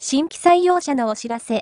新規採用者のお知らせ。